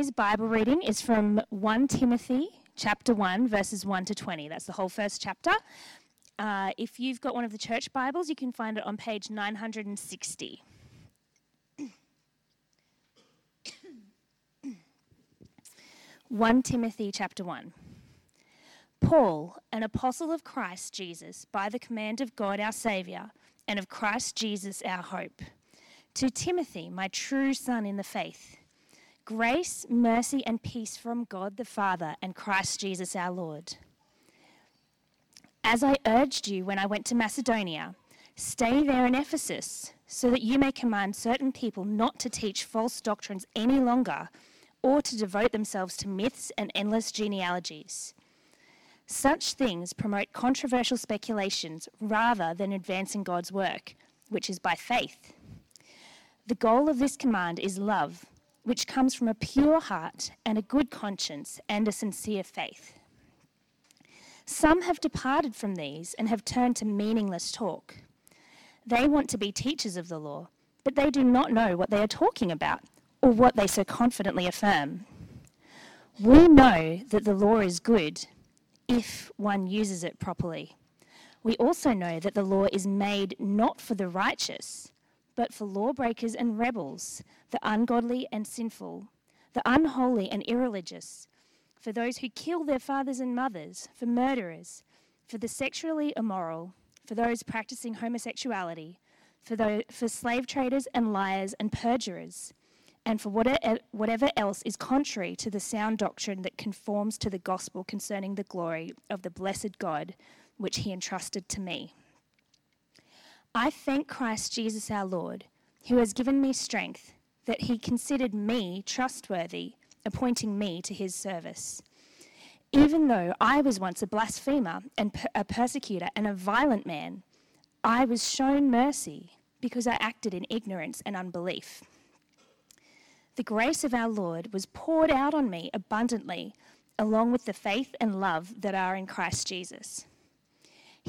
Today's Bible reading is from 1 Timothy chapter 1, verses 1 to 20. That's the whole first chapter. Uh, if you've got one of the church Bibles, you can find it on page 960. One Timothy chapter one. Paul, an apostle of Christ Jesus, by the command of God our Saviour, and of Christ Jesus our hope. To Timothy, my true son in the faith Grace, mercy, and peace from God the Father and Christ Jesus our Lord. As I urged you when I went to Macedonia, stay there in Ephesus, so that you may command certain people not to teach false doctrines any longer, or to devote themselves to myths and endless genealogies. Such things promote controversial speculations rather than advancing God's work, which is by faith. The goal of this command is love which comes from a pure heart and a good conscience and a sincere faith. Some have departed from these and have turned to meaningless talk. They want to be teachers of the law, but they do not know what they are talking about or what they so confidently affirm. We know that the law is good if one uses it properly. We also know that the law is made not for the righteous, but for lawbreakers and rebels, the ungodly and sinful, the unholy and irreligious, for those who kill their fathers and mothers, for murderers, for the sexually immoral, for those practicing homosexuality, for, those, for slave traders and liars and perjurers, and for whatever else is contrary to the sound doctrine that conforms to the gospel concerning the glory of the blessed God, which he entrusted to me. I thank Christ Jesus our Lord, who has given me strength, that he considered me trustworthy, appointing me to his service. Even though I was once a blasphemer and a persecutor and a violent man, I was shown mercy because I acted in ignorance and unbelief. The grace of our Lord was poured out on me abundantly, along with the faith and love that are in Christ Jesus.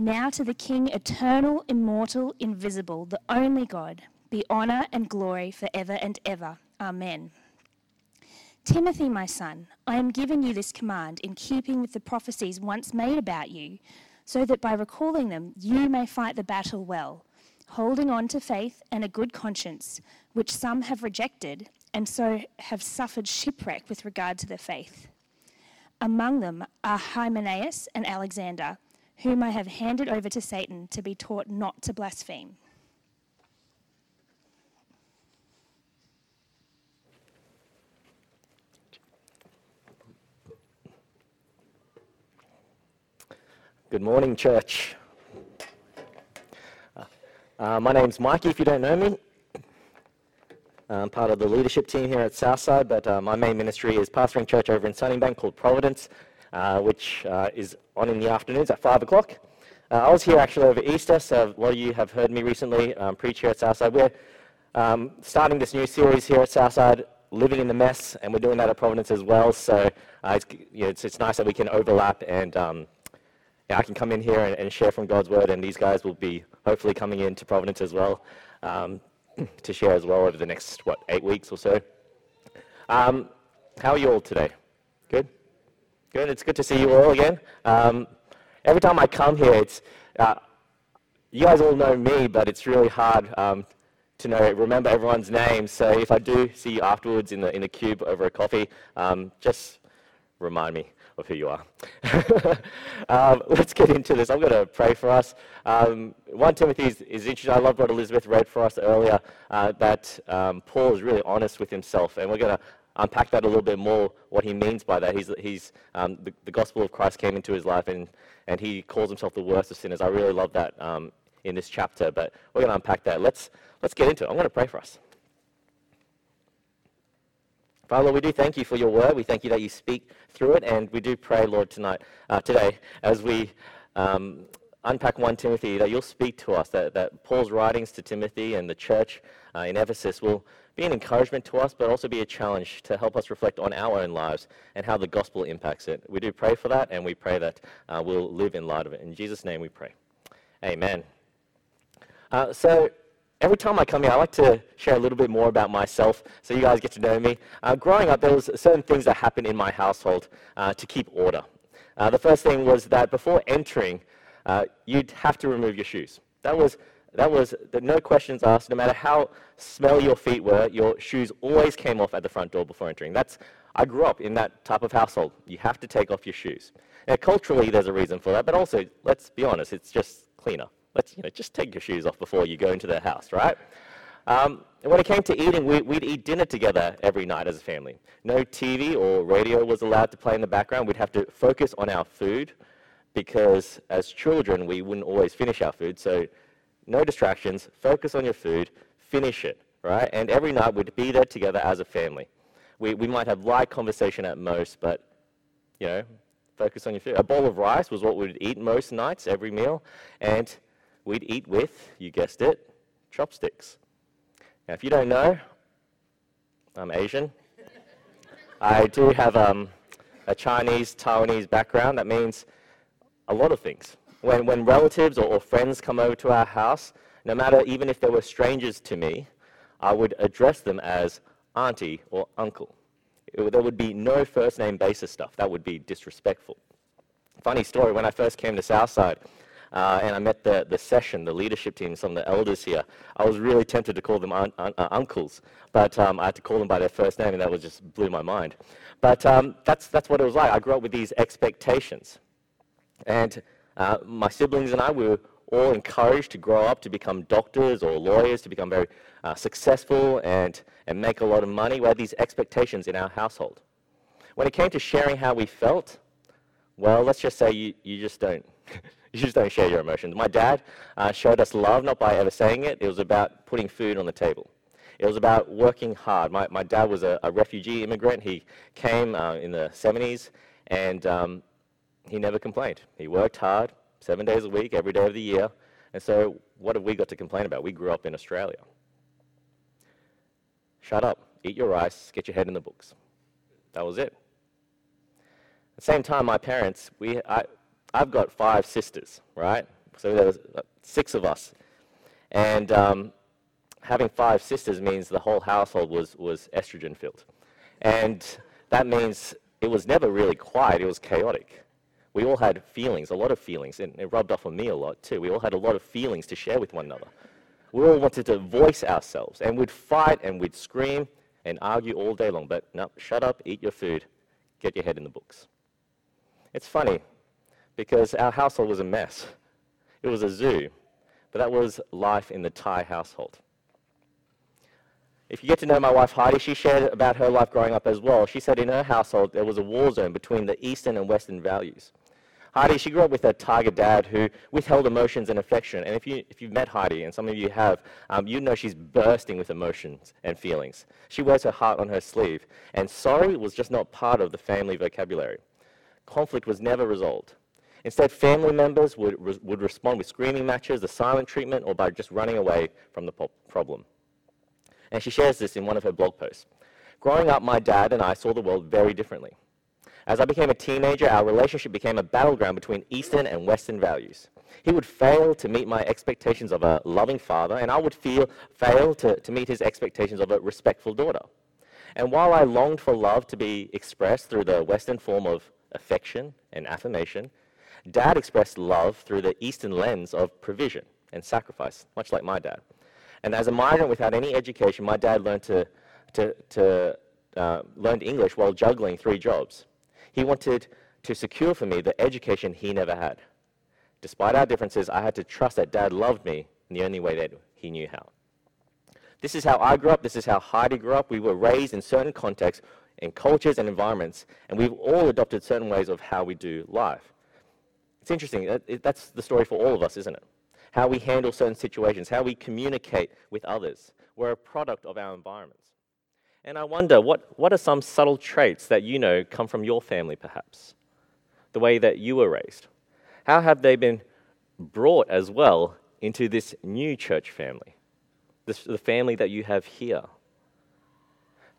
Now to the King, eternal, immortal, invisible, the only God, be honour and glory for ever and ever. Amen. Timothy, my son, I am giving you this command in keeping with the prophecies once made about you, so that by recalling them you may fight the battle well, holding on to faith and a good conscience, which some have rejected, and so have suffered shipwreck with regard to their faith. Among them are Hymenaeus and Alexander whom I have handed over to Satan to be taught not to blaspheme. Good morning, church. Uh, uh, my name's Mikey, if you don't know me. I'm part of the leadership team here at Southside, but uh, my main ministry is pastoring church over in Sunnybank called Providence, which uh, is on in the afternoons at 5 o'clock. Uh, I was here actually over Easter, so a lot of you have heard me recently um, preach here at Southside. We're um, starting this new series here at Southside, Living in the Mess, and we're doing that at Providence as well. So uh, it's, you know, it's, it's, nice that we can overlap and um, yeah, I can come in here and, and, share from God's Word, and these guys will be hopefully coming in to Providence as well um, to share as well over the next, what, eight weeks or so. Um, how are you all today? Good? Good. It's good to see you all again. Um, every time I come here, it's uh, you guys all know me, but it's really hard um, to know remember everyone's names. So if I do see you afterwards in the in the cube over a coffee, um, just remind me of who you are. um, let's get into this. I'm going to pray for us. Um, 1 Timothy is, is, interesting. I love what Elizabeth read for us earlier, uh, that um, Paul is really honest with himself. And we're going to unpack that a little bit more, what he means by that. He's, he's, um, the, the, gospel of Christ came into his life and, and he calls himself the worst of sinners. I really love that um, in this chapter, but we're going to unpack that. Let's, let's get into it. I'm going to pray for us. Father, we do thank you for your word. We thank you that you speak through it, and we do pray, Lord, tonight, uh, today, as we um, unpack 1 Timothy, that you'll speak to us, that, that Paul's writings to Timothy and the church uh, in Ephesus will be an encouragement to us, but also be a challenge to help us reflect on our own lives and how the gospel impacts it. We do pray for that, and we pray that uh, we'll live in light of it. In Jesus' name we pray. Amen. Uh, so, every time I come here, I like to share a little bit more about myself so you guys get to know me. Uh, growing up, there was certain things that happened in my household uh, to keep order. Uh, the first thing was that before entering, uh, you'd have to remove your shoes. That was, that was the, no questions asked. No matter how smelly your feet were, your shoes always came off at the front door before entering. That's, I grew up in that type of household. You have to take off your shoes. Now, culturally, there's a reason for that, but also, let's be honest, it's just cleaner. Let's, you know, just take your shoes off before you go into the house, right? Um, when it came to eating, we, would eat dinner together every night as a family. No TV or radio was allowed to play in the background. We'd have to focus on our food because as children, we wouldn't always finish our food. So no distractions, focus on your food, finish it, right? And every night we'd be there together as a family. We, we might have light conversation at most, but, you know, focus on your food. A bowl of rice was what we'd eat most nights, every meal. And we'd eat with, you guessed it, chopsticks. Now, if you don't know, I'm Asian. I do have um, a Chinese, Taiwanese background. That means a lot of things. When, when relatives or, or friends come over to our house, no matter even if they were strangers to me, I would address them as auntie or uncle. It, there would be no first name basis stuff. That would be disrespectful. Funny story, when I first came to Southside, uh, and I met the, the session, the leadership team, some of the elders here. I was really tempted to call them un- un- uh, uncles, but um, I had to call them by their first name, and that was just blew my mind. But um, that's, that's what it was like. I grew up with these expectations. And uh, my siblings and I, we were all encouraged to grow up to become doctors or lawyers, to become very uh, successful and, and make a lot of money. We had these expectations in our household. When it came to sharing how we felt, well, let's just say you, you just don't. You just don't share your emotions. My dad uh, showed us love not by ever saying it, it was about putting food on the table. It was about working hard. My, my dad was a, a refugee immigrant. He came uh, in the 70s and um, he never complained. He worked hard, seven days a week, every day of the year. And so, what have we got to complain about? We grew up in Australia. Shut up, eat your rice, get your head in the books. That was it. At the same time, my parents, we, I, I've got five sisters, right? So there's uh, six of us. And um, having five sisters means the whole household was, was estrogen filled. And that means it was never really quiet, it was chaotic. We all had feelings, a lot of feelings, and it rubbed off on me a lot too. We all had a lot of feelings to share with one another. We all wanted to voice ourselves, and we'd fight and we'd scream and argue all day long. But no, shut up, eat your food, get your head in the books. It's funny, because our household was a mess. It was a zoo, but that was life in the Thai household. If you get to know my wife Heidi, she shared about her life growing up as well. She said in her household there was a war zone between the Eastern and Western values. Heidi, she grew up with a tiger dad who withheld emotions and affection. And if, you, if you've met Heidi, and some of you have, um, you know she's bursting with emotions and feelings. She wears her heart on her sleeve. And sorry was just not part of the family vocabulary. Conflict was never resolved. Instead, family members would, re- would respond with screaming matches, the silent treatment, or by just running away from the po- problem. And she shares this in one of her blog posts. Growing up, my dad and I saw the world very differently. As I became a teenager, our relationship became a battleground between Eastern and Western values. He would fail to meet my expectations of a loving father, and I would feel, fail to, to meet his expectations of a respectful daughter. And while I longed for love to be expressed through the Western form of affection and affirmation, Dad expressed love through the Eastern lens of provision and sacrifice, much like my dad. And as a migrant without any education, my dad learned to, to, to uh, learned English while juggling three jobs. He wanted to secure for me the education he never had. Despite our differences, I had to trust that dad loved me in the only way that he knew how. This is how I grew up. This is how Heidi grew up. We were raised in certain contexts, in cultures and environments, and we've all adopted certain ways of how we do life. It's interesting. That's the story for all of us, isn't it? How we handle certain situations, how we communicate with others. We're a product of our environments. And I wonder, what, what are some subtle traits that you know come from your family, perhaps? The way that you were raised? How have they been brought as well into this new church family, this, the family that you have here?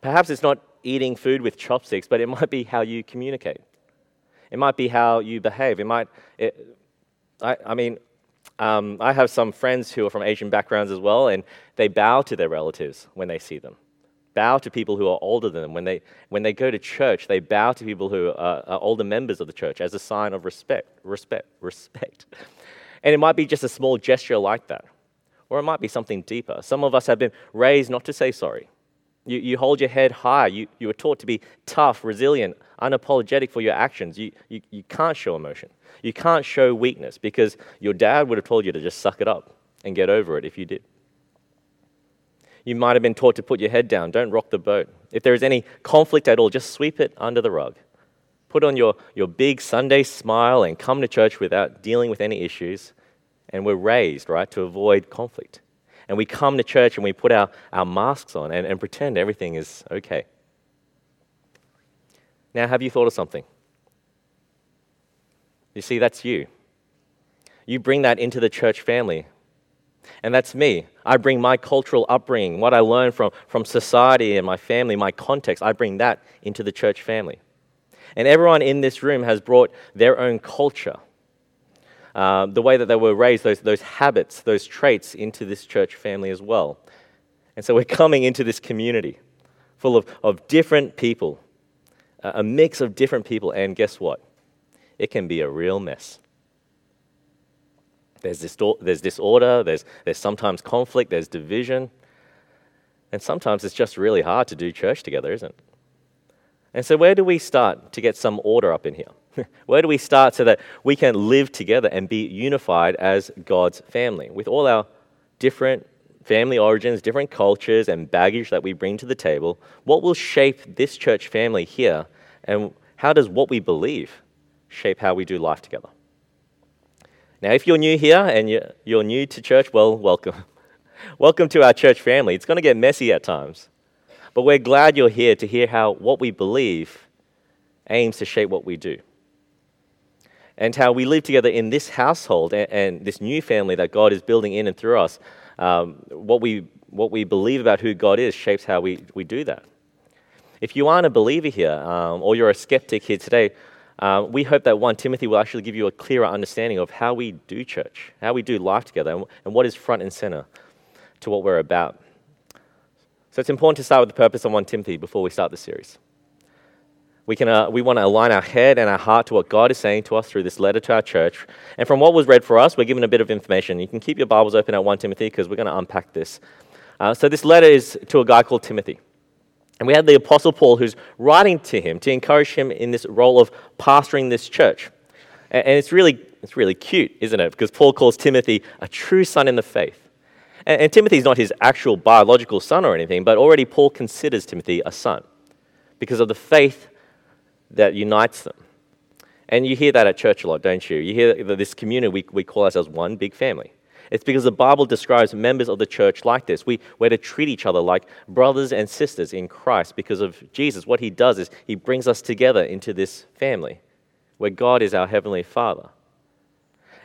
Perhaps it's not eating food with chopsticks, but it might be how you communicate. It might be how you behave. It might, it, I, I mean, um, I have some friends who are from Asian backgrounds as well, and they bow to their relatives when they see them. Bow to people who are older than them. When they, when they go to church, they bow to people who are, are older members of the church as a sign of respect, respect, respect. And it might be just a small gesture like that, or it might be something deeper. Some of us have been raised not to say sorry. You, you hold your head high. You, you were taught to be tough, resilient, unapologetic for your actions. You, you, you can't show emotion. You can't show weakness because your dad would have told you to just suck it up and get over it if you did. You might have been taught to put your head down, don't rock the boat. If there is any conflict at all, just sweep it under the rug. Put on your, your big Sunday smile and come to church without dealing with any issues. And we're raised, right, to avoid conflict. And we come to church and we put our, our masks on and, and pretend everything is okay. Now, have you thought of something? You see, that's you. You bring that into the church family. And that's me. I bring my cultural upbringing, what I learned from, from society and my family, my context, I bring that into the church family. And everyone in this room has brought their own culture, uh, the way that they were raised, those, those habits, those traits into this church family as well. And so we're coming into this community full of, of different people, a mix of different people. And guess what? It can be a real mess. There's, distor- there's disorder, there's, there's sometimes conflict, there's division. And sometimes it's just really hard to do church together, isn't it? And so, where do we start to get some order up in here? where do we start so that we can live together and be unified as God's family with all our different family origins, different cultures, and baggage that we bring to the table? What will shape this church family here? And how does what we believe shape how we do life together? Now, if you're new here and you're new to church, well, welcome. welcome to our church family. It's going to get messy at times, but we're glad you're here to hear how what we believe aims to shape what we do. And how we live together in this household and, and this new family that God is building in and through us. Um, what, we, what we believe about who God is shapes how we, we do that. If you aren't a believer here um, or you're a skeptic here today, uh, we hope that 1 Timothy will actually give you a clearer understanding of how we do church, how we do life together, and, what is front and center to what we're about. So it's important to start with the purpose of 1 Timothy before we start the series. We, can, uh, we want to align our head and our heart to what God is saying to us through this letter to our church. And from what was read for us, we're given a bit of information. You can keep your Bibles open at 1 Timothy because we're going to unpack this. Uh, so, this letter is to a guy called Timothy. And we had the Apostle Paul who's writing to him to encourage him in this role of pastoring this church. And it's really, it's really cute, isn't it? Because Paul calls Timothy a true son in the faith. And, and Timothy's not his actual biological son or anything, but already Paul considers Timothy a son because of the faith that unites them. And you hear that at church a lot, don't you? You hear that this community, we, we call ourselves one big family. It's because the Bible describes members of the church like this. We, we're to treat each other like brothers and sisters in Christ because of Jesus. What he does is he brings us together into this family where God is our heavenly Father.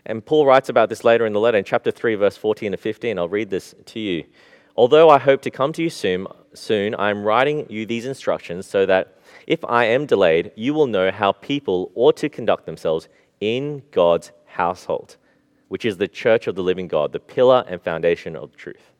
And Paul writes about this later in the letter in chapter 3, verse 14 to 15. I'll read this to you. Although I hope to come to you soon, soon, I am writing you these instructions so that if I am delayed, you will know how people ought to conduct themselves in God's household which is the church of the living God, the pillar and foundation of truth.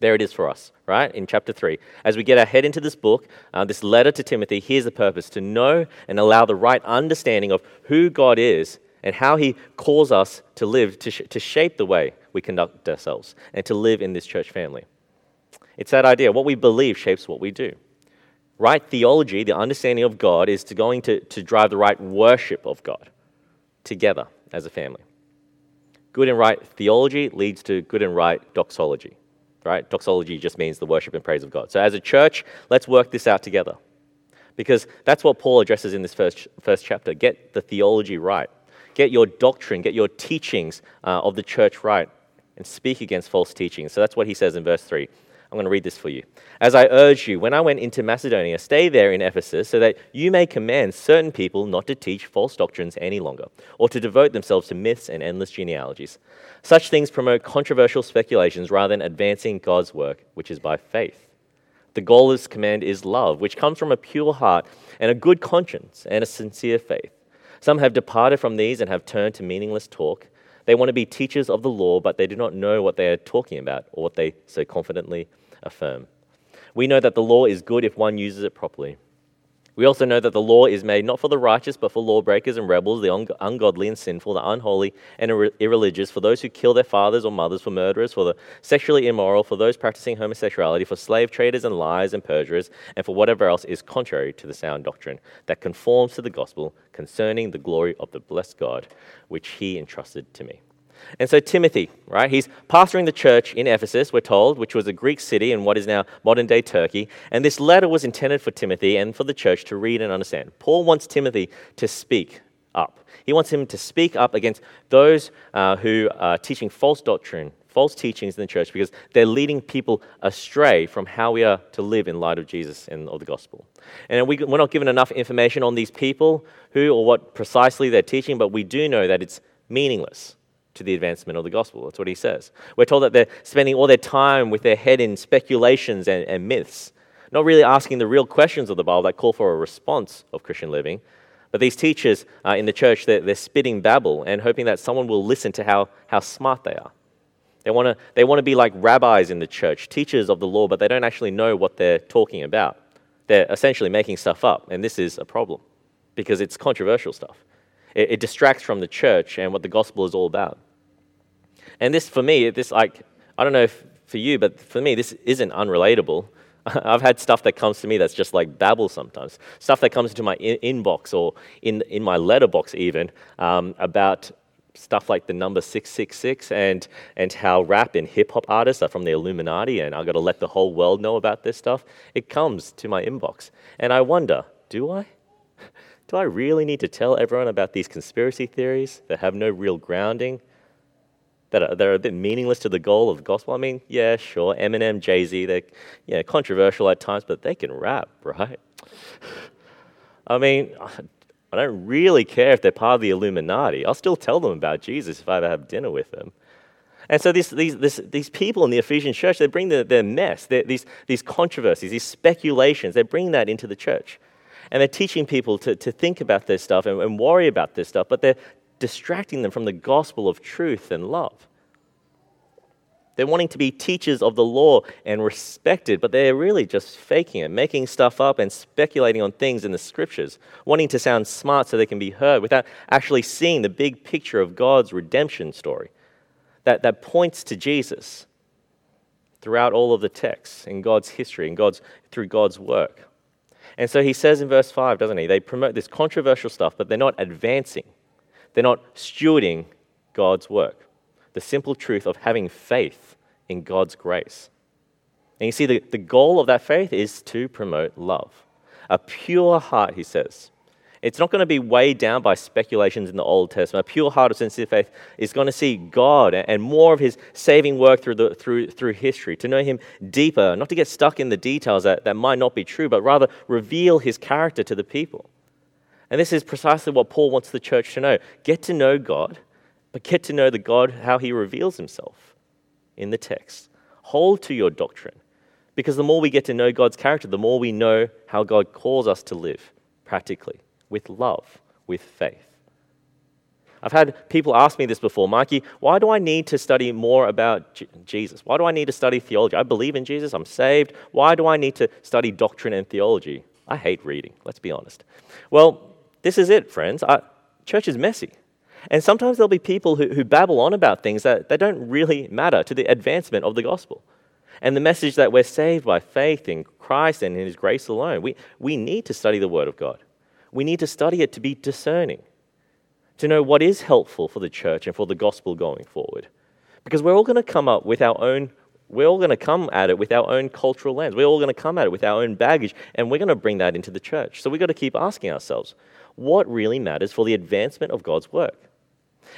There it is for us, right? In chapter 3. As we get our head into this book, uh, this letter to Timothy, here's the purpose to know and allow the right understanding of who God is and how he calls us to live, to, sh- to shape the way we conduct ourselves and to live in this church family. It's that idea. What we believe shapes what we do. Right theology, the understanding of God, is to going to, to drive the right worship of God together as a family. Good and right theology leads to good and right doxology. Right? Doxology just means the worship and praise of God. So as a church, let's work this out together. Because that's what Paul addresses in this first, first chapter. Get the theology right. Get your doctrine, get your teachings uh, of the church right, and speak against false teaching. So that's what he says in verse 3. I'm going to read this for you. As I urged you, when I went into Macedonia, stay there in Ephesus, so that you may command certain people not to teach false doctrines any longer, or to devote themselves to myths and endless genealogies. Such things promote controversial speculations rather than advancing God's work, which is by faith. The goal of this command is love, which comes from a pure heart and a good conscience and a sincere faith. Some have departed from these and have turned to meaningless talk. They want to be teachers of the law, but they do not know what they are talking about or what they so confidently affirm. We know that the law is good if one uses it properly. We also know that the law is made not for the righteous, but for lawbreakers and rebels, the ungodly and sinful, the unholy and irreligious, for those who kill their fathers or mothers, for murderers, for the sexually immoral, for those practicing homosexuality, for slave traders and liars and perjurers, and for whatever else is contrary to the sound doctrine that conforms to the gospel concerning the glory of the blessed God, which he entrusted to me. And so Timothy, right, he's pastoring the church in Ephesus, we're told, which was a Greek city in what is now modern day Turkey. And this letter was intended for Timothy and for the church to read and understand. Paul wants Timothy to speak up. He wants him to speak up against those uh, who are teaching false doctrine, false teachings in the church, because they're leading people astray from how we are to live in light of Jesus and of the gospel. And we, we're not given enough information on these people, who or what precisely they're teaching, but we do know that it's meaningless to the advancement of the gospel. That's what he says. We're told that they're spending all their time with their head in speculations and, and myths, not really asking the real questions of the Bible that call for a response of Christian living. But these teachers uh, in the church, they're, they're spitting babble and hoping that someone will listen to how, how smart they are. They want to they wanna be like rabbis in the church, teachers of the law, but they don't actually know what they're talking about. They're essentially making stuff up, and this is a problem because it's controversial stuff. It, it distracts from the church and what the gospel is all about. And this, for me, this like, I don't know if for you, but for me, this isn't unrelatable. I've had stuff that comes to me that's just like babble sometimes. Stuff that comes into my in- inbox or in, in my letterbox, even um, about stuff like the number 666 and, and how rap and hip hop artists are from the Illuminati, and I've got to let the whole world know about this stuff. It comes to my inbox. And I wonder, do I? Do I really need to tell everyone about these conspiracy theories that have no real grounding? That are, that are a bit meaningless to the goal of the gospel. I mean, yeah, sure, Eminem, Jay Z, they're yeah, controversial at times, but they can rap, right? I mean, I don't really care if they're part of the Illuminati. I'll still tell them about Jesus if I ever have dinner with them. And so these, these, this, these people in the Ephesian church, they bring the, their mess, their, these, these controversies, these speculations, they bring that into the church. And they're teaching people to, to think about this stuff and, and worry about this stuff, but they're, distracting them from the gospel of truth and love. They're wanting to be teachers of the law and respected, but they're really just faking it, making stuff up and speculating on things in the scriptures, wanting to sound smart so they can be heard without actually seeing the big picture of God's redemption story that, that points to Jesus throughout all of the texts in God's history and God's, through God's work. And so he says in verse 5, doesn't he? They promote this controversial stuff, but they're not advancing they're not stewarding God's work. The simple truth of having faith in God's grace. And you see, the, the goal of that faith is to promote love. A pure heart, he says. It's not going to be weighed down by speculations in the Old Testament. A pure heart of sincere faith is going to see God and more of his saving work through, the, through, through history, to know him deeper, not to get stuck in the details that, that might not be true, but rather reveal his character to the people. And this is precisely what Paul wants the church to know. Get to know God, but get to know the God, how he reveals himself in the text. Hold to your doctrine. Because the more we get to know God's character, the more we know how God calls us to live practically, with love, with faith. I've had people ask me this before, Mikey, why do I need to study more about J- Jesus? Why do I need to study theology? I believe in Jesus, I'm saved. Why do I need to study doctrine and theology? I hate reading, let's be honest. Well, this is it, friends. I, church is messy. And sometimes there'll be people who, who babble on about things that, that don't really matter to the advancement of the gospel. And the message that we're saved by faith in Christ and in His grace alone. We, we need to study the Word of God. We need to study it to be discerning, to know what is helpful for the church and for the gospel going forward. Because we're all going to come up with our own we're all going to come at it with our own cultural lens. We're all going to come at it with our own baggage, and we're going to bring that into the church. So we've got to keep asking ourselves what really matters for the advancement of God's work.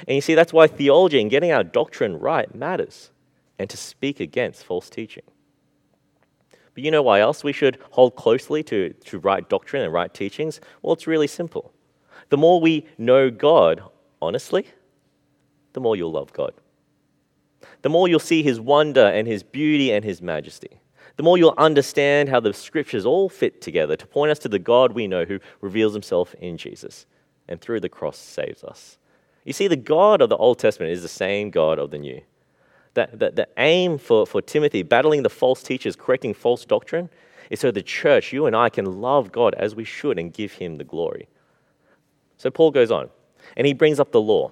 And you see, that's why theology and getting our doctrine right matters, and to speak against false teaching. But you know why else we should hold closely to, to right doctrine and right teachings? Well, it's really simple. The more we know God honestly, the more you'll love God. The more you'll see his wonder and his beauty and his majesty. The more you'll understand how the scriptures all fit together to point us to the God we know who reveals himself in Jesus and through the cross saves us. You see, the God of the Old Testament is the same God of the New. The, the, the aim for, for Timothy, battling the false teachers, correcting false doctrine, is so the church, you and I, can love God as we should and give him the glory. So Paul goes on, and he brings up the law.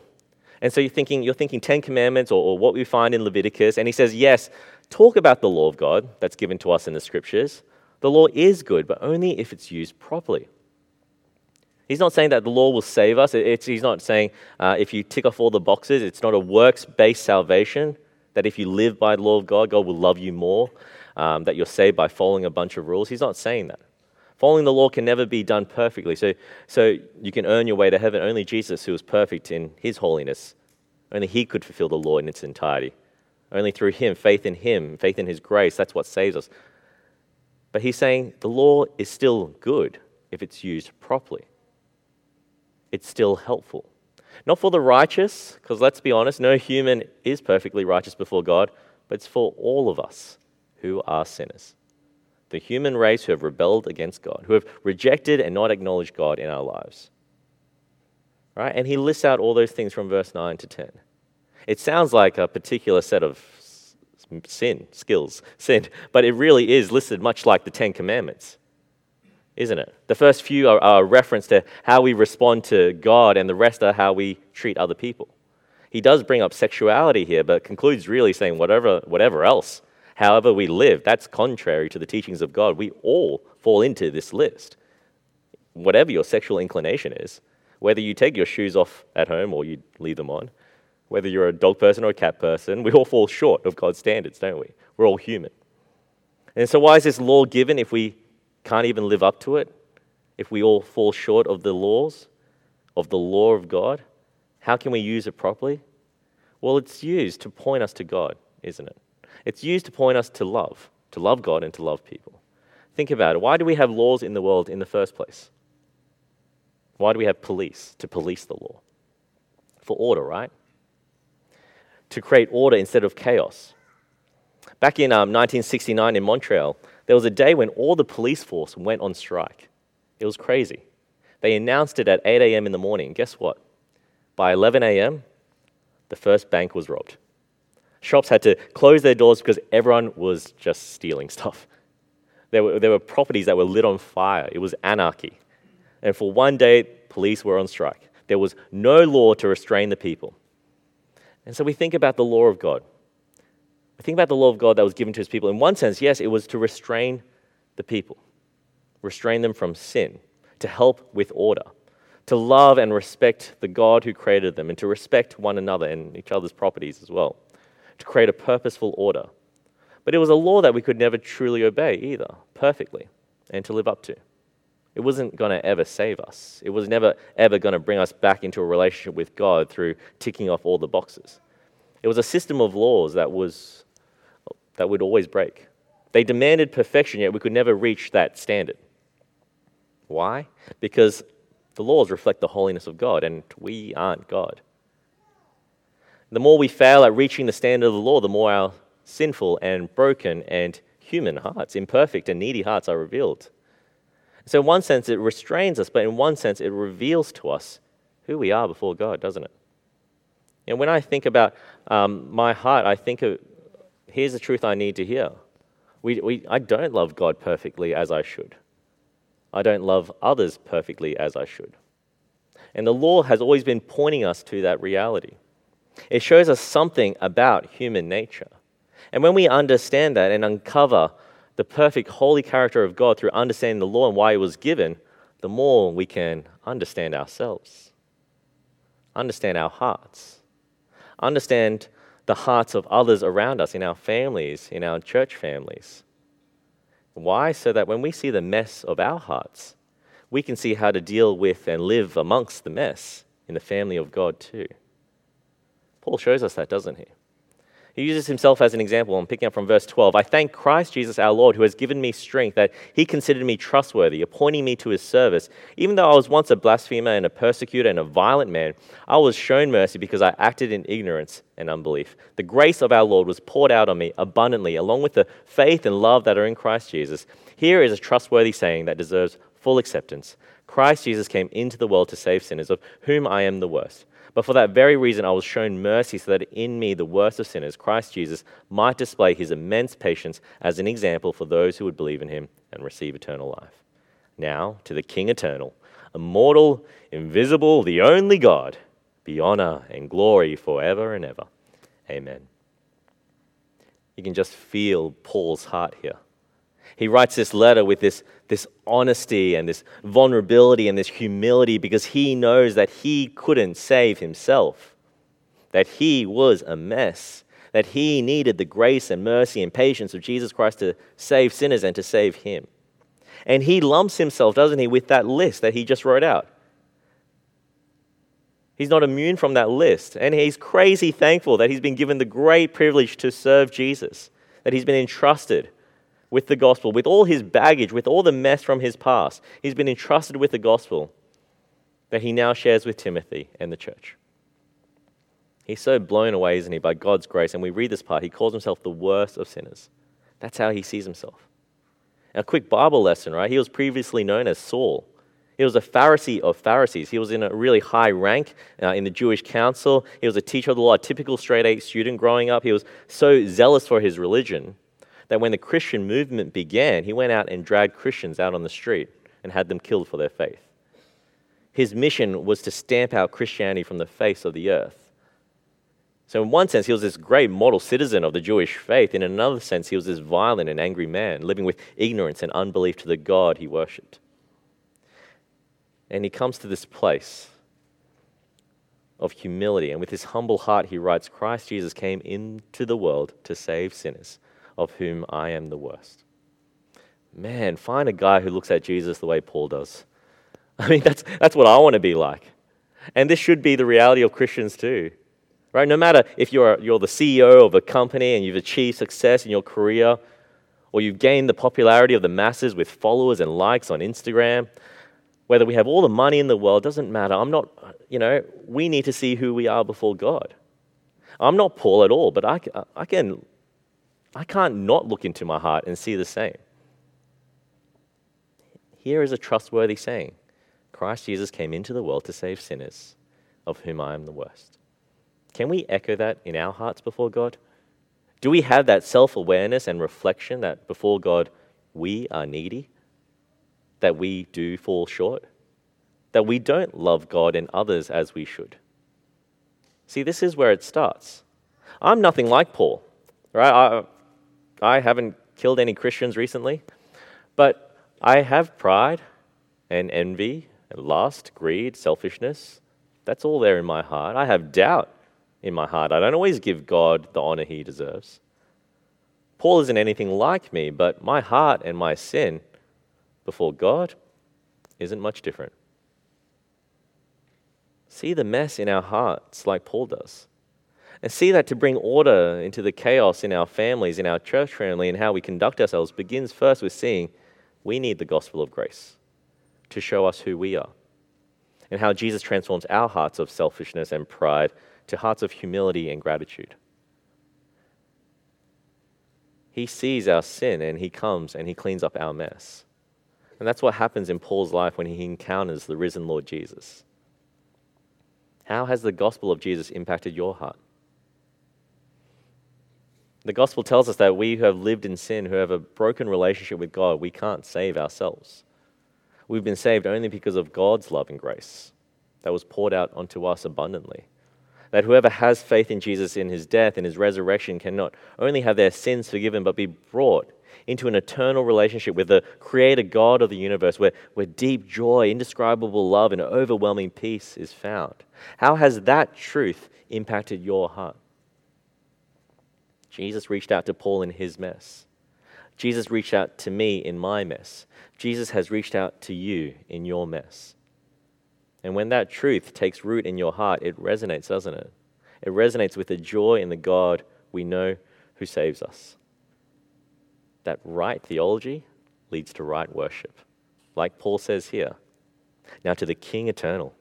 And so you're thinking, you're thinking Ten Commandments or, or what we find in Leviticus, and he says, yes, talk about the law of God that's given to us in the scriptures. The law is good, but only if it's used properly. He's not saying that the law will save us. It's, he's not saying uh, if you tick off all the boxes, it's not a works based salvation, that if you live by the law of God, God will love you more, um, that you're saved by following a bunch of rules. He's not saying that. Following the law can never be done perfectly. So, so you can earn your way to heaven. Only Jesus, who was perfect in his holiness, only he could fulfill the law in its entirety. Only through him, faith in him, faith in his grace, that's what saves us. But he's saying the law is still good if it's used properly it's still helpful. Not for the righteous, because let's be honest, no human is perfectly righteous before God, but it's for all of us who are sinners. The human race who have rebelled against God, who have rejected and not acknowledged God in our lives. Right? And he lists out all those things from verse 9 to 10. It sounds like a particular set of sin, skills, sin, but it really is listed much like the Ten Commandments isn't it? The first few are, a reference to how we respond to God, and the rest are how we treat other people. He does bring up sexuality here, but concludes really saying whatever, whatever else, however we live, that's contrary to the teachings of God. We all fall into this list. Whatever your sexual inclination is, whether you take your shoes off at home or you leave them on, whether you're a dog person or a cat person, we all fall short of God's standards, don't we? We're all human. And so, why is this law given if we can't even live up to it, if we all fall short of the laws, of the law of God, how can we use it properly? Well, it's used to point us to God, isn't it? It's used to point us to love, to love God and to love people. Think about it. Why do we have laws in the world in the first place? Why do we have police? To police the law. For order, right? To create order instead of chaos. Back in um, 1969 in Montreal, there was a day when all the police force went on strike. It was crazy. They announced it at 8 a.m. in the morning. Guess what? By 11 a.m., the first bank was robbed. Shops had to close their doors because everyone was just stealing stuff. There were, there were properties that were lit on fire. It was anarchy. And for one day, police were on strike. There was no law to restrain the people. And so we think about the law of God. We think about the law of God that was given to his people. In one sense, yes, it was to restrain the people, restrain them from sin, to help with order, to love and respect the God who created them, and to respect one another and each other's properties as well, to create a purposeful order. But it was a law that we could never truly obey either, perfectly, and to live up to. It wasn't going to ever save us. It was never ever going to bring us back into a relationship with God through ticking off all the boxes. It was a system of laws that was that would always break. They demanded perfection, yet we could never reach that standard. Why? Because the laws reflect the holiness of God, and we aren't God. The more we fail at reaching the standard of the law, the more our sinful and broken and human hearts, imperfect and needy hearts, are revealed. So, in one sense, it restrains us, but in one sense, it reveals to us who we are before God, doesn't it? And when I think about um, my heart, I think of here's the truth I need to hear. We, we, I don't love God perfectly as I should. I don't love others perfectly as I should. And the law has always been pointing us to that reality. It shows us something about human nature. And when we understand that and uncover the perfect holy character of God through understanding the law and why it was given, the more we can understand ourselves, understand our hearts, understand the hearts of others around us, in our families, in our church families. Why? So that when we see the mess of our hearts, we can see how to deal with and live amongst the mess in the family of God too. Paul shows us that, doesn't he? He uses himself as an example. I'm picking up from verse 12. I thank Christ Jesus our Lord, who has given me strength, that he considered me trustworthy, appointing me to his service. Even though I was once a blasphemer and a persecutor and a violent man, I was shown mercy because I acted in ignorance and unbelief. The grace of our Lord was poured out on me abundantly, along with the faith and love that are in Christ Jesus. Here is a trustworthy saying that deserves full acceptance Christ Jesus came into the world to save sinners, of whom I am the worst. But for that very reason, I was shown mercy so that in me, the worst of sinners, Christ Jesus, might display his immense patience as an example for those who would believe in him and receive eternal life. Now, to the King eternal, immortal, invisible, the only God, be honor and glory forever and ever. Amen. You can just feel Paul's heart here. He writes this letter with this, this honesty and this vulnerability and this humility because he knows that he couldn't save himself, that he was a mess, that he needed the grace and mercy and patience of Jesus Christ to save sinners and to save him. And he lumps himself, doesn't he, with that list that he just wrote out. He's not immune from that list. And he's crazy thankful that he's been given the great privilege to serve Jesus, that he's been entrusted with the gospel, with all his baggage, with all the mess from his past. He's been entrusted with the gospel that he now shares with Timothy and the church. He's so blown away, isn't he, by God's grace. And we read this part. He calls himself the worst of sinners. That's how he sees himself. A quick Bible lesson, right? He was previously known as Saul. He was a Pharisee of Pharisees. He was in a really high rank uh, in the Jewish council. He was a teacher of the law, a typical straight A student growing up. He was so zealous for his religion that when the Christian movement began, he went out and dragged Christians out on the street and had them killed for their faith. His mission was to stamp out Christianity from the face of the earth. So, in one sense, he was this great model citizen of the Jewish faith. In another sense, he was this violent and angry man, living with ignorance and unbelief to the God he worshipped. And he comes to this place of humility. And with his humble heart, he writes Christ Jesus came into the world to save sinners of whom I am the worst. Man, find a guy who looks at Jesus the way Paul does. I mean, that's, that's what I want to be like. And this should be the reality of Christians too. Right? No matter if you're, you're the CEO of a company and you've achieved success in your career, or you've gained the popularity of the masses with followers and likes on Instagram, whether we have all the money in the world, doesn't matter. I'm not, you know, we need to see who we are before God. I'm not Paul at all, but I, I can I can't not look into my heart and see the same. Here is a trustworthy saying Christ Jesus came into the world to save sinners, of whom I am the worst. Can we echo that in our hearts before God? Do we have that self awareness and reflection that before God we are needy? That we do fall short? That we don't love God and others as we should? See, this is where it starts. I'm nothing like Paul, right? I, I haven't killed any Christians recently, but I have pride and envy and lust, greed, selfishness. That's all there in my heart. I have doubt in my heart. I don't always give God the honor he deserves. Paul isn't anything like me, but my heart and my sin before God isn't much different. See the mess in our hearts like Paul does. And see that to bring order into the chaos in our families, in our church family, and how we conduct ourselves begins first with seeing we need the gospel of grace to show us who we are and how Jesus transforms our hearts of selfishness and pride to hearts of humility and gratitude. He sees our sin and he comes and he cleans up our mess. And that's what happens in Paul's life when he encounters the risen Lord Jesus. How has the gospel of Jesus impacted your heart? The gospel tells us that we who have lived in sin, who have a broken relationship with God, we can't save ourselves. We've been saved only because of God's love and grace that was poured out onto us abundantly. That whoever has faith in Jesus in his death and his resurrection can not only have their sins forgiven, but be brought into an eternal relationship with the creator God of the universe, where, where deep joy, indescribable love, and overwhelming peace is found. How has that truth impacted your heart? Jesus reached out to Paul in his mess. Jesus reached out to me in my mess. Jesus has reached out to you in your mess. And when that truth takes root in your heart, it resonates, doesn't it? It resonates with the joy in the God we know who saves us. That right theology leads to right worship, like Paul says here. Now, to the King eternal,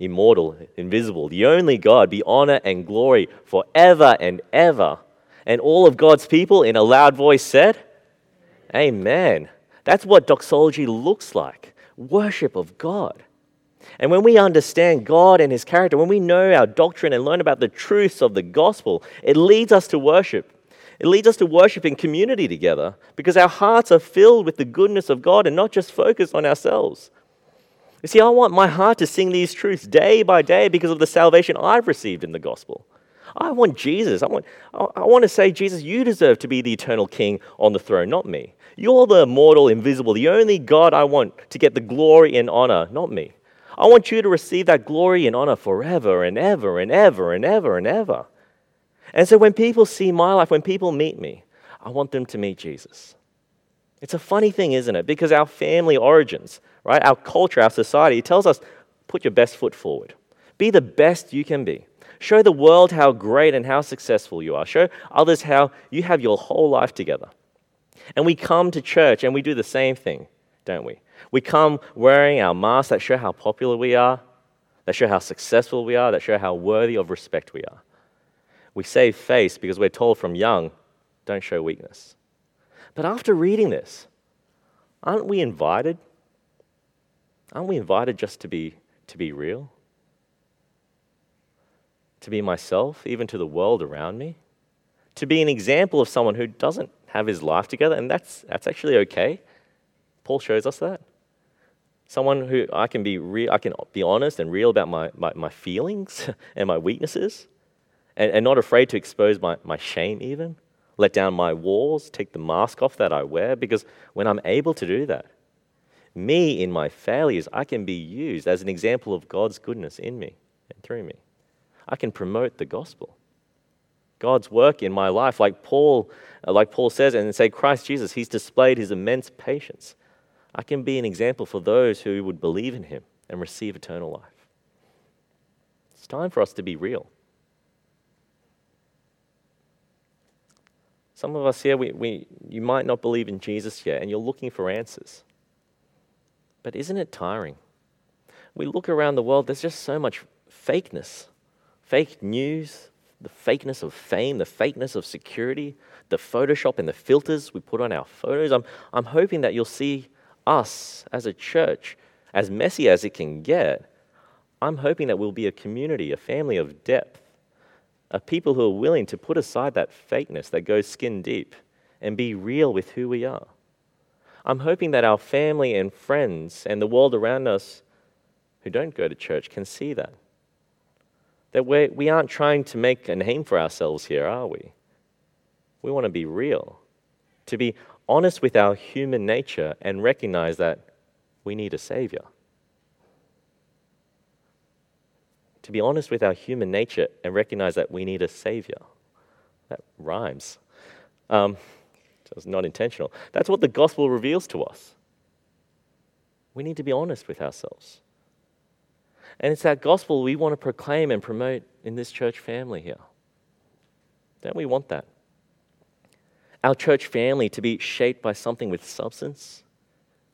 immortal, invisible, the only God, be honor and glory forever and ever. And all of God's people in a loud voice said, Amen. That's what doxology looks like worship of God. And when we understand God and His character, when we know our doctrine and learn about the truths of the gospel, it leads us to worship. It leads us to worship in community together because our hearts are filled with the goodness of God and not just focused on ourselves. You see, I want my heart to sing these truths day by day because of the salvation I've received in the gospel. I want Jesus. I want, I want to say, Jesus, you deserve to be the eternal king on the throne, not me. You're the immortal, invisible, the only God I want to get the glory and honor, not me. I want you to receive that glory and honor forever and ever and ever and ever and ever. And so when people see my life, when people meet me, I want them to meet Jesus. It's a funny thing, isn't it? Because our family origins, right, our culture, our society, tells us put your best foot forward. Be the best you can be. Show the world how great and how successful you are. Show others how you have your whole life together. And we come to church and we do the same thing, don't we? We come wearing our masks that show how popular we are, that show how successful we are, that show how worthy of respect we are. We save face because we're told from young, don't show weakness. But after reading this, aren't we invited? Aren't we invited just to be, to be real? To be myself, even to the world around me? To be an example of someone who doesn't have his life together, and that's, that's actually okay. Paul shows us that. Someone who I can be, re- I can be honest and real about my, my, my feelings and my weaknesses, and, and not afraid to expose my, my shame, even. Let down my walls, take the mask off that I wear, because when I'm able to do that, me in my failures, I can be used as an example of God's goodness in me and through me. I can promote the gospel. God's work in my life, like Paul, uh, like Paul says, and say, Christ Jesus, he's displayed his immense patience. I can be an example for those who would believe in him and receive eternal life. It's time for us to be real. Some of us here, we, we, you might not believe in Jesus yet, and you're looking for answers. But isn't it tiring? We look around the world, there's just so much fakeness fake news, the fakeness of fame, the fakeness of security, the Photoshop and the filters we put on our photos. I'm, I'm hoping that you'll see us as a church, as messy as it can get. I'm hoping that we'll be a community, a family of depth, a people who are willing to put aside that fakeness that goes skin deep and be real with who we are. I'm hoping that our family and friends and the world around us who don't go to church can see that. That we're, we aren't trying to make a name for ourselves here, are we? We want to be real, to be honest with our human nature and recognize that we need a Savior. To be honest with our human nature and recognize that we need a Savior. That rhymes. Um, it's not intentional. That's what the gospel reveals to us. We need to be honest with ourselves. And it's that gospel we want to proclaim and promote in this church family here. Don't we want that? Our church family to be shaped by something with substance,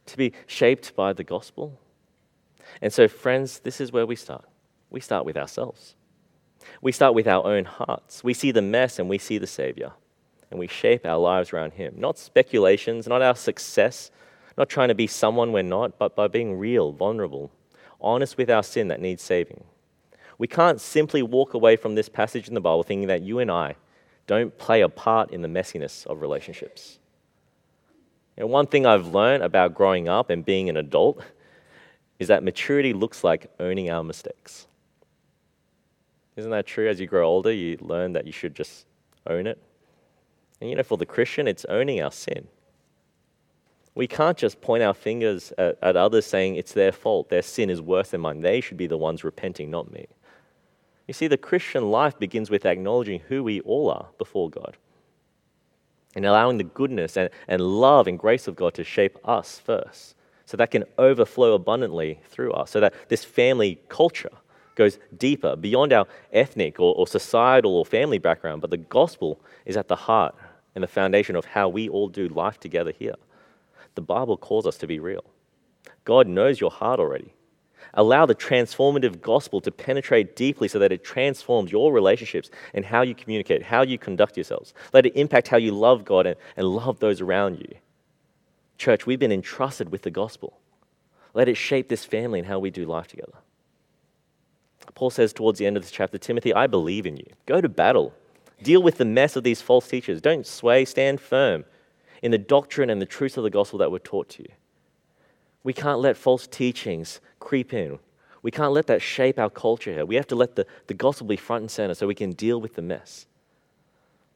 to be shaped by the gospel. And so, friends, this is where we start. We start with ourselves. We start with our own hearts. We see the mess and we see the Savior. And we shape our lives around Him. Not speculations, not our success, not trying to be someone we're not, but by being real, vulnerable, honest with our sin that needs saving. We can't simply walk away from this passage in the Bible thinking that you and I don't play a part in the messiness of relationships. And one thing I've learned about growing up and being an adult is that maturity looks like owning our mistakes. Isn't that true? As you grow older, you learn that you should just own it. And you know, for the Christian, it's owning our sin. We can't just point our fingers at, at, others saying it's their fault, their sin is worse than mine. They should be the ones repenting, not me. You see, the Christian life begins with acknowledging who we all are before God and allowing the goodness and, and love and grace of God to shape us first so that can overflow abundantly through us, so that this family culture goes deeper, beyond our ethnic or, or societal or family background, but the gospel is at the heart and the foundation of how we all do life together here. The Bible calls us to be real. God knows your heart already. Allow the transformative gospel to penetrate deeply so that it transforms your relationships and how you communicate, how you conduct yourselves. Let it impact how you love God and, and love those around you. Church, we've been entrusted with the gospel. Let it shape this family and how we do life together. Paul says towards the end of this chapter Timothy, I believe in you. Go to battle. Deal with the mess of these false teachers. Don't sway, stand firm in the doctrine and the truths of the gospel that were taught to you. We can't let false teachings creep in. We can't let that shape our culture here. We have to let the, the gospel be front and center so we can deal with the mess,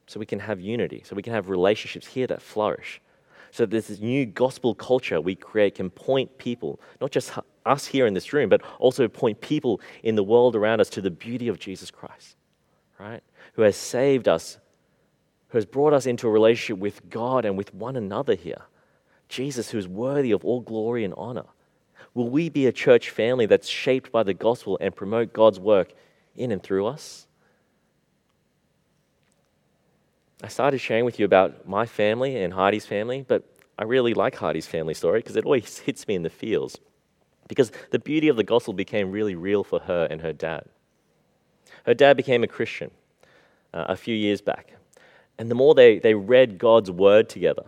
so we can have unity, so we can have relationships here that flourish. So this new gospel culture we create can point people, not just us here in this room, but also point people in the world around us to the beauty of Jesus Christ, right? Who has saved us, who has brought us into a relationship with God and with one another here. Jesus, who is worthy of all glory and honor. Will we be a church family that's shaped by the gospel and promote God's work in and through us? I started sharing with you about my family and Heidi's family, but I really like Heidi's family story because it always hits me in the feels. Because the beauty of the gospel became really real for her and her dad. Her dad became a Christian uh, a few years back. And the more they, they read God's word together,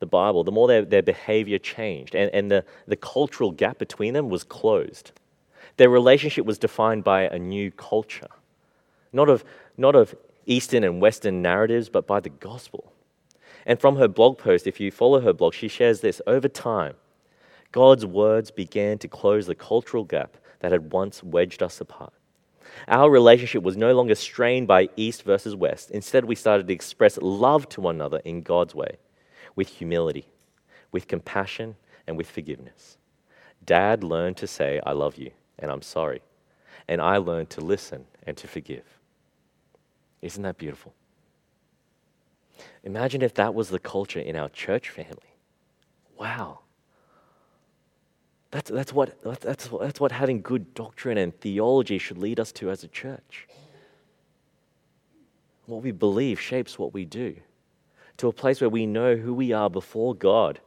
the Bible, the more their, their behavior changed, and, and the, the cultural gap between them was closed. Their relationship was defined by a new culture, not of, not of Eastern and Western narratives, but by the gospel. And from her blog post, if you follow her blog, she shares this over time, God's words began to close the cultural gap that had once wedged us apart. Our relationship was no longer strained by East versus West. Instead, we started to express love to one another in God's way with humility, with compassion, and with forgiveness. Dad learned to say, I love you and I'm sorry. And I learned to listen and to forgive. Isn't that beautiful? Imagine if that was the culture in our church family. Wow. That's, that's, what, that's, that's what having good doctrine and theology should lead us to as a church. What we believe shapes what we do to a place where we know who we are before God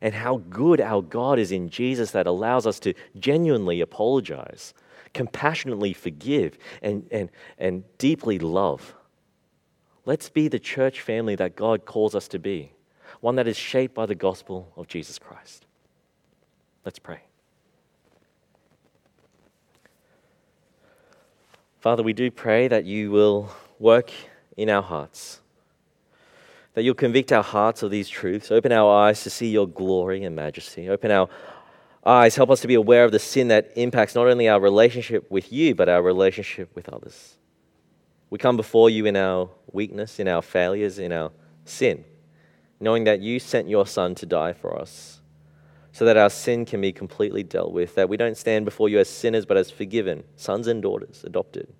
and how good our God is in Jesus that allows us to genuinely apologize, compassionately forgive, and, and, and deeply love. Let's be the church family that God calls us to be, one that is shaped by the gospel of Jesus Christ. Let's pray. Father, we do pray that you will work in our hearts that you'll convict our hearts of these truths, open our eyes to see your glory and majesty, open our eyes, help us to be aware of the sin that impacts not only our relationship with you, but our relationship with others. We come before you in our weakness, in our failures, in our sin, knowing that you sent your Son to die for us so that our sin can be completely dealt with, that we don't stand before you as sinners, but as forgiven, sons and daughters, adopted.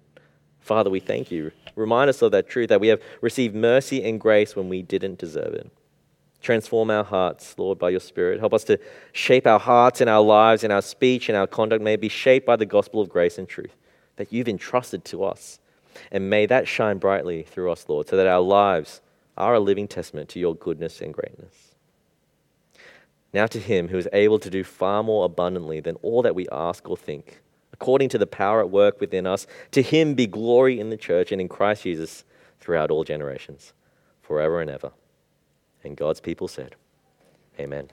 Father, we thank you. Remind us of that truth that we have received mercy and grace when we didn't deserve it. Transform our hearts, Lord, by your Spirit. Help us to shape our hearts and our lives and our speech and our conduct may be shaped by the gospel of grace and truth that you've entrusted to us. And may that shine brightly through us, Lord, so that our lives are a living testament to your goodness and greatness. Now to him who is able to do far more abundantly than all that we ask or think according to the power at work within us. To him be glory in the church and in Christ Jesus throughout all generations, forever and ever. And God's people said, Amen.